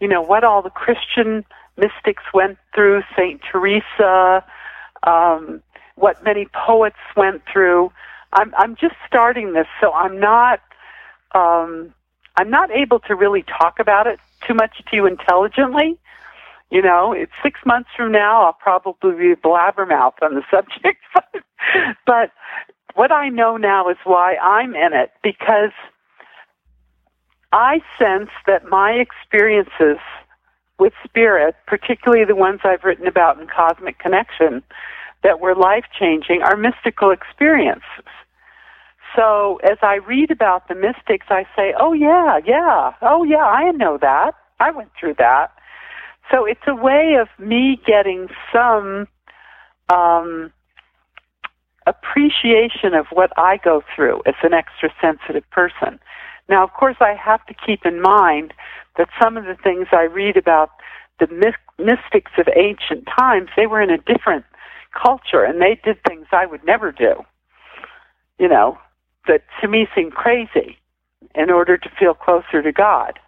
you know, what all the Christian mystics went through, Saint Teresa, um, what many poets went through. I'm I'm just starting this, so I'm not um, I'm not able to really talk about it too much to you intelligently. You know, it's six months from now. I'll probably be blabbermouth on the *laughs* subject, but what I know now is why I'm in it because I sense that my experiences with spirit, particularly the ones I've written about in Cosmic Connection, that were life changing, are mystical experiences. So as I read about the mystics, I say, oh yeah, yeah, oh yeah, I know that. I went through that. So it's a way of me getting some um, appreciation of what I go through as an extra sensitive person. Now, of course, I have to keep in mind that some of the things I read about the my- mystics of ancient times, they were in a different culture and they did things I would never do. You know, that to me seem crazy in order to feel closer to God.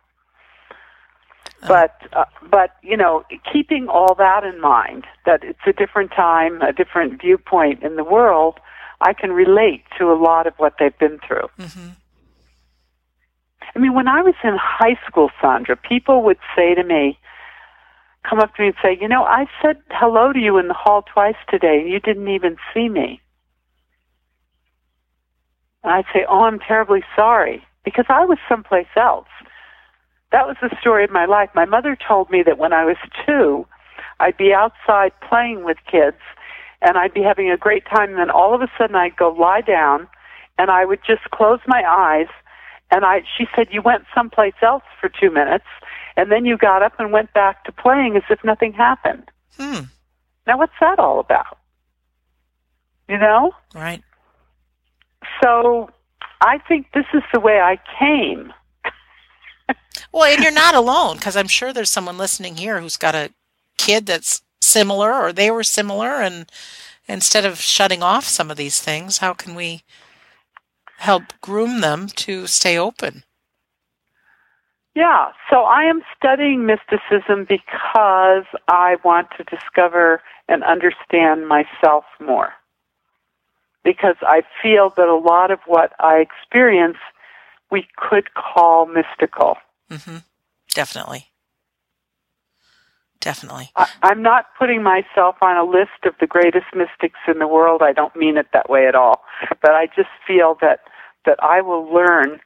But uh, but you know, keeping all that in mind, that it's a different time, a different viewpoint in the world, I can relate to a lot of what they've been through. Mm-hmm. I mean, when I was in high school, Sandra, people would say to me, come up to me and say, you know, I said hello to you in the hall twice today, and you didn't even see me. And I'd say, oh, I'm terribly sorry, because I was someplace else. that was the story of my life. My mother told me that when I was two, I'd be outside playing with kids and I'd be having a great time and then all of a sudden I'd go lie down and I would just close my eyes and I she said you went someplace else for 2 minutes and then you got up and went back to playing as if nothing happened. Hmm. Now what's that all about? You know? Right. So I think this is the way I came. *laughs* well, and you're not alone because I'm sure there's someone listening here who's got a kid that's similar or they were similar and instead of shutting off some of these things, how can we help groom them to stay open? Yeah, so I am studying mysticism because I want to discover and understand myself more because I feel that a lot of what I experience we could call mystical. Mm-hmm. Definitely. Definitely. I, I'm not putting myself on a list of the greatest mystics in the world. I don't mean it that way at all. But I just feel that, that I will learn.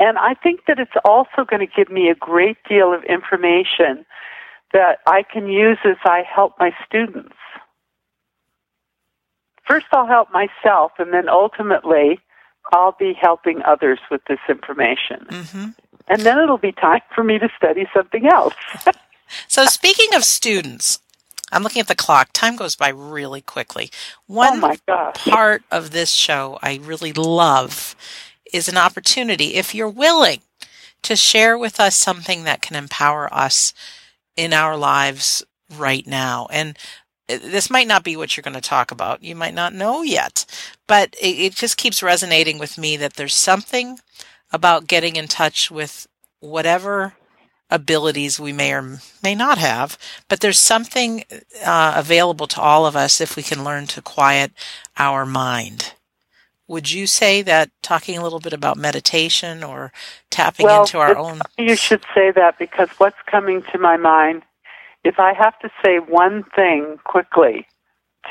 And I think that it's also going to give me a great deal of information that I can use as I help my students first I'll help myself, and then ultimately I'll be helping others with this information. Mm-hmm. And then it'll be time for me to study something else. *laughs* so, speaking of students, I'm looking at the clock. Time goes by really quickly. One oh part of this show I really love is an opportunity, if you're willing, to share with us something that can empower us in our lives right now. And this might not be what you're going to talk about. You might not know yet, but it, it, just keeps resonating with me that there's something about getting in touch with whatever abilities we may or may not have, but there's something uh, available to all of us if we can learn to quiet our mind. Would you say that talking a little bit about meditation or tapping well, into our own? You should say that because what's coming to my mind if I have to say one thing quickly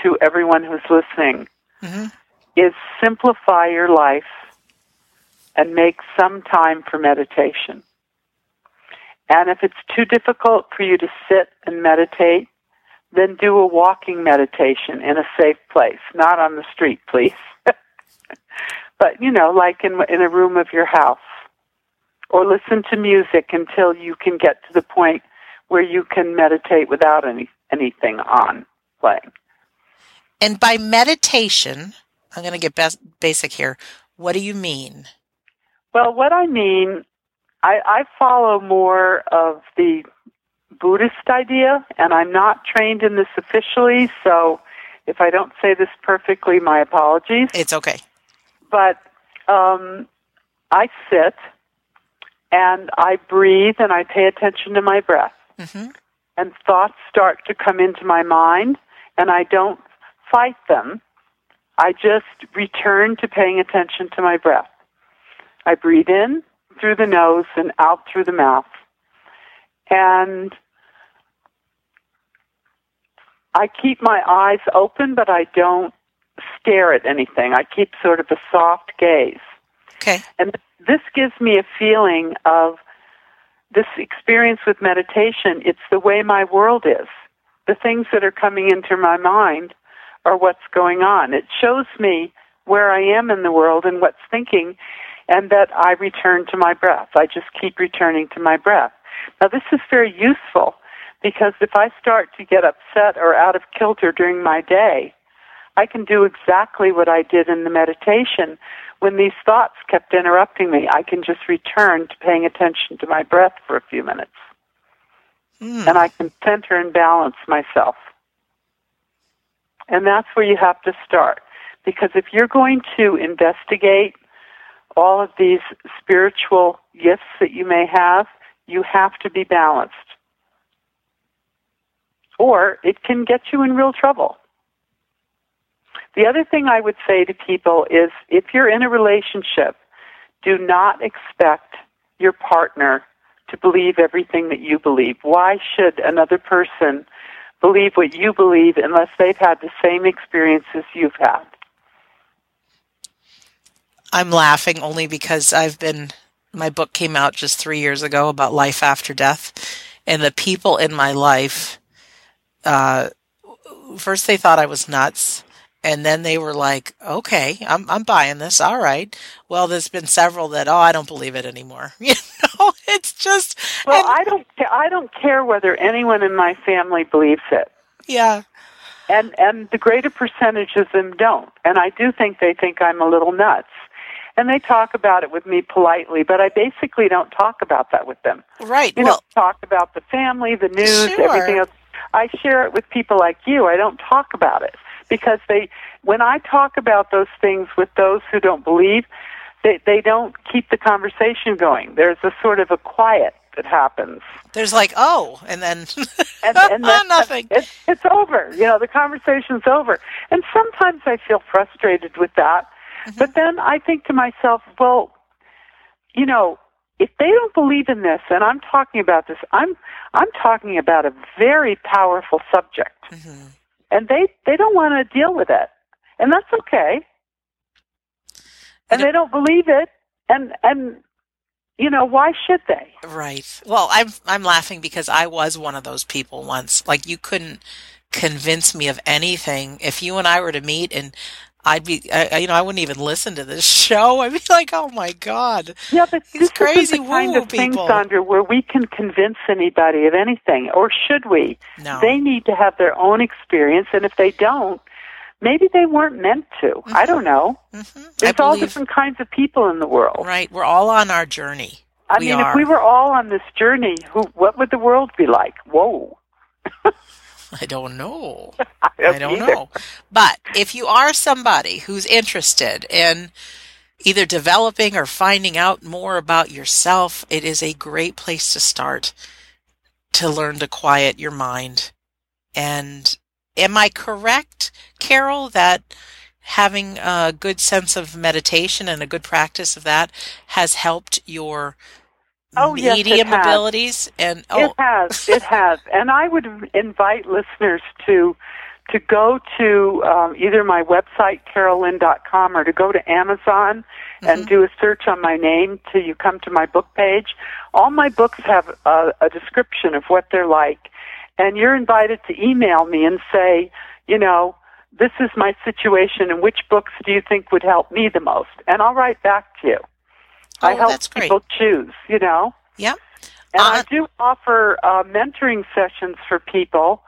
to everyone who's listening, mm-hmm. is simplify your life and make some time for meditation. And if it's too difficult for you to sit and meditate, then do a walking meditation in a safe place, not on the street, please. *laughs* but, you know, like in, in a room of your house. Or listen to music until you can get to the point where you can meditate without any anything on playing. And by meditation, I'm going to get basic here. What do you mean? Well, what I mean, I, I follow more of the Buddhist idea, and I'm not trained in this officially, so if I don't say this perfectly, my apologies. It's okay. But um, I sit and I breathe and I pay attention to my breath mm-hmm. and thoughts start to come into my mind, and I don't fight them. I just return to paying attention to my breath. I breathe in through the nose and out through the mouth. And I keep my eyes open, but I don't stare at anything. I keep sort of a soft gaze. Okay. And this gives me a feeling of this experience with meditation, it's the way my world is. The things that are coming into my mind are what's going on. It shows me where I am in the world and what's thinking, and that I return to my breath. I just keep returning to my breath. Now, this is very useful because if I start to get upset or out of kilter during my day, I can do exactly what I did in the meditation, when these thoughts kept interrupting me, I can just return to paying attention to my breath for a few minutes. Mm. And I can center and balance myself. And that's where you have to start. Because if you're going to investigate all of these spiritual gifts that you may have, you have to be balanced. Or it can get you in real trouble. The other thing I would say to people is if you're in a relationship, do not expect your partner to believe everything that you believe. Why should another person believe what you believe unless they've had the same experiences you've had? I'm laughing only because I've been my book came out just three years ago about life after death, and the people in my life, uh, first they thought I was nuts, and then they were like, "Okay, I'm I'm buying this. All right." Well, there's been several that, "Oh, I don't believe it anymore." *laughs* You know, it's just. Well, and, I don't. I don't care whether anyone in my family believes it. Yeah. And and the greater percentage of them don't, and I do think they think I'm a little nuts and they talk about it with me politely, but I basically don't talk about that with them. Right. You well, know, talk about the family, the news, sure. everything else. I share it with people like you. I don't talk about it because they when I talk about those things with those who don't believe, they they don't keep the conversation going. There's a sort of a quiet that happens. There's like, oh, and then *laughs* and, *laughs* and then nothing. It's, it's over. You know, the conversation's over. And sometimes I feel frustrated with that. Mm-hmm. But then I think to myself, well, you know, if they don't believe in this, and I'm talking about this, I'm I'm talking about a very powerful subject, mm-hmm. And they they don't want to deal with it, and that's okay. And they don't believe it, and and you know why should they? Right. Well, I'm I'm laughing because I was one of those people once. Like you couldn't convince me of anything if you and I were to meet and I'd be, I, you know, I wouldn't even listen to this *laughs* show. I'd be like, oh my god, yeah, but these this crazy is the kind of thing. Sandra, where we can convince anybody of anything, or should we? No. They need to have their own experience, and if they don't, maybe they weren't meant to. Mm-hmm. I don't know. Mm-hmm. There's all different kinds of people in the world. Right, we're all on our journey. I we mean, are. if we were all on this journey, who, what would the world be like? Whoa. *laughs* *laughs* I don't know. *laughs* I don't, I don't know. But if you are somebody who's interested in either developing or finding out more about yourself, it is a great place to start to learn to quiet your mind. And am I correct, Carole, that having a good sense of meditation and a good practice of that has helped your Oh, yes, medium has. abilities and oh It has. It *laughs* has. And I would invite listeners to to go to um, either my website carolelynne.com or to go to Amazon and Mhm. do a search on my name till you come to my book page. All my books have a, a description of what they're like, and you're invited to email me and say, you know, this is my situation, and which books do you think would help me the most? And I'll write back to you. I Oh, help that's great. people choose, you know. yeah And Uh, I do offer uh, mentoring sessions for people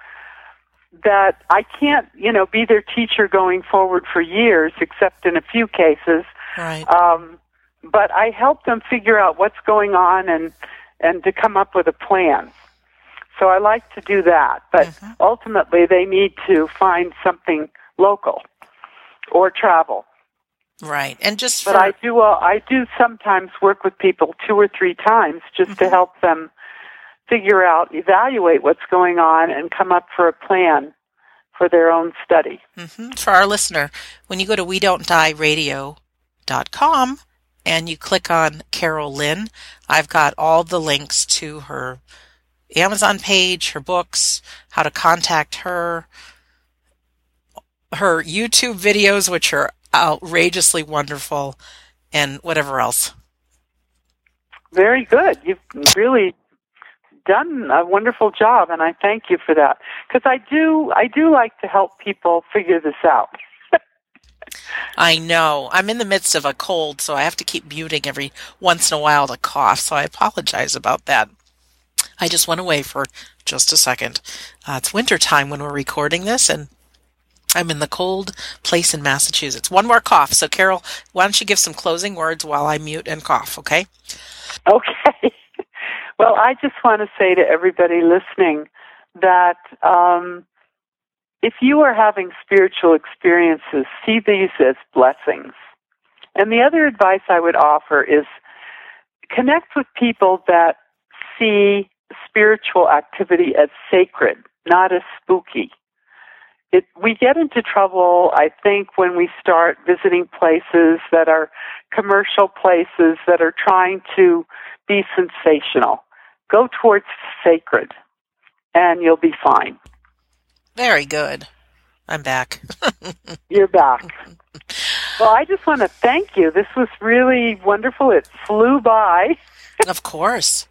that I can't, you know, be their teacher going forward for years, except in a few cases. right Um, but I help them figure out what's going on and and to come up with a plan. So I like to do that, but Mhm. ultimately they need to find something local or travel. Right and just But for, I do uh, I do sometimes work with people two or three times just to Mhm. help them figure out, evaluate what's going on, and come up for a plan for their own study. hmm For our listener, when you go to we don't die radio.com and you click on Carole Lynne, I've got all the links to her Amazon page, her books, how to contact her, her YouTube videos, which are outrageously wonderful, and whatever else. Very good. You've really done a wonderful job, and I thank you for that. Because I do, I do like to help people figure this out. *laughs* I know. I'm in the midst of a cold, so I have to keep muting every once in a while to cough, so I apologize about that. I just went away for just a second. Uh, it's winter time when we're recording this, and I'm in the cold place in Massachusetts. One more cough. So, Carole, why don't you give some closing words while I mute and cough, okay? Okay. *laughs* well, I just want to say to everybody listening that um, if you are having spiritual experiences, see these as blessings. And the other advice I would offer is connect with people that see spiritual activity as sacred, not as spooky. It, we get into trouble, I think, when we start visiting places that are commercial places that are trying to be sensational. Go towards sacred, and you'll be fine. Very good. I'm back. *laughs* You're back. Well, I just want to thank you. This was really wonderful. It flew by. of course.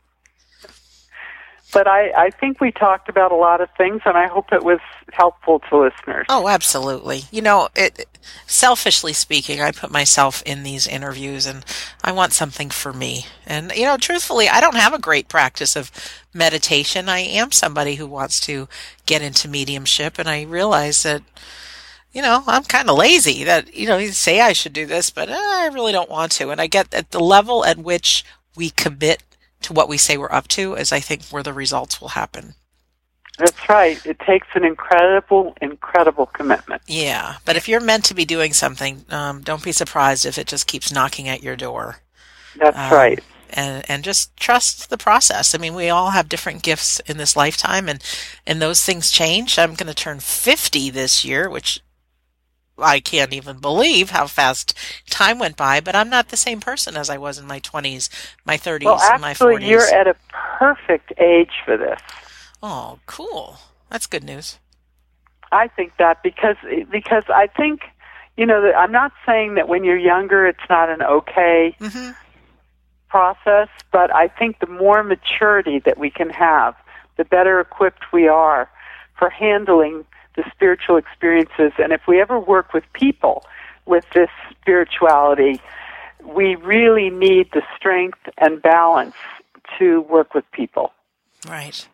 But I, I think we talked about a lot of things, and I hope it was helpful to listeners. Oh, absolutely. You know, it, selfishly speaking, I put myself in these interviews and I want something for me. And, you know, truthfully, I don't have a great practice of meditation. I am somebody who wants to get into mediumship, and I realize that, you know, I'm kind of lazy that, you know, you say I should do this, but uh, I really don't want to. And I get at the level at which we commit to what we say we're up to is I think where the results will happen. That's right. It takes an incredible, incredible commitment. Yeah, but if you're meant to be doing something, um, don't be surprised if it just keeps knocking at your door. That's um, right. And and just trust the process. I mean, we all have different gifts in this lifetime, and and those things change. I'm going to turn 50 this year, which I can't even believe how fast time went by, but I'm not the same person as I was in my 20s, my 30s, well, actually, my 40s. you're at a perfect age for this. Oh, cool. That's good news. I think that because because I think you know I'm not saying that when you're younger it's not an okay mm-hmm. process, but I think the more maturity that we can have, the better equipped we are for handling the spiritual experiences. And if we ever work with people with this spirituality, we really need the strength and balance to work with people. Right.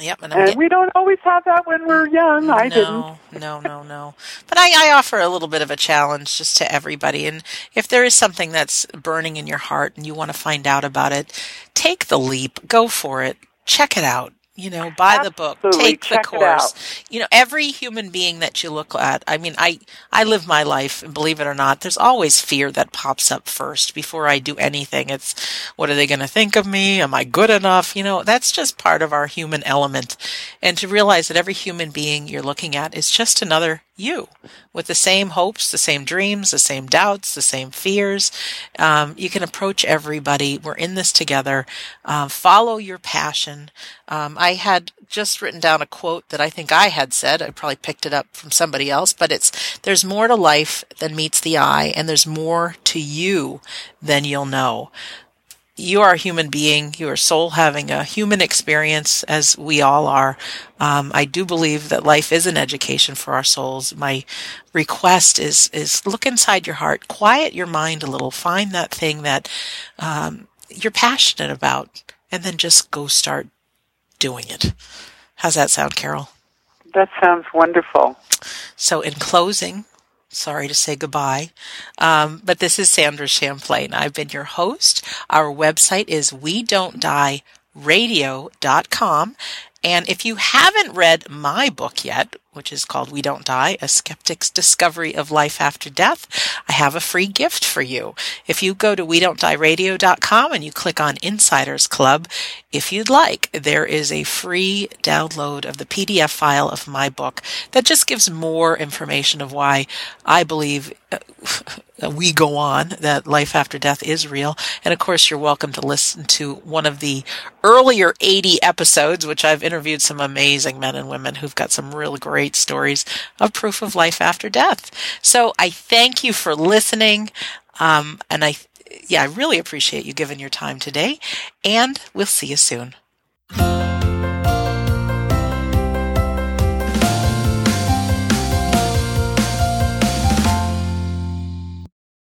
Yep, and, and we don't always have that when we're young. I no, didn't. No, no, no. But I, I offer a little bit of a challenge just to everybody. And if there is something that's burning in your heart and you want to find out about it, take the leap. Go for it. Check it out you know buy Absolutely. the book take Check the course. you know every human being that you look at i mean i i live my life and believe it or not there's always fear that pops up first before i do anything. It's what are they going to think of me? Am i good enough? You know that's just part of our human element. And to realize that every human being you're looking at is just another you with the same hopes, the same dreams, the same doubts, the same fears. Um, you can approach everybody. We're in this together. Uh, follow your passion. Um, I had just written down a quote that I think I had said. I probably picked it up from somebody else, but it's there's more to life than meets the eye, and there's more to you than you'll know you are a human being. You are soul having a human experience, as we all are. Um, I do believe that life is an education for our souls. My request is is look inside your heart, quiet your mind a little, find that thing that um, you're passionate about, and then just go start doing it. How's that sound, Carole? That sounds wonderful. So, in closing, sorry to say goodbye. Um, but this is Sandra Champlain. I've been your host. Our website is we don't die radio.com. And if you haven't read my book yet, which is called We Don't Die, A Skeptic's Discovery of Life After Death, I have a free gift for you. If you go to we don't die radio.com and you click on Insiders Club, if you'd like, there is a free download of the PDF file of my book that just gives more information of why I believe uh, *laughs* we go on, that life after death is real. And of course, you're welcome to listen to one of the earlier 80 episodes, which I've interviewed some amazing men and women who've got some real great stories of proof of life after death. So I thank you for listening. Um, and I, yeah, I really appreciate you giving your time today and we'll see you soon.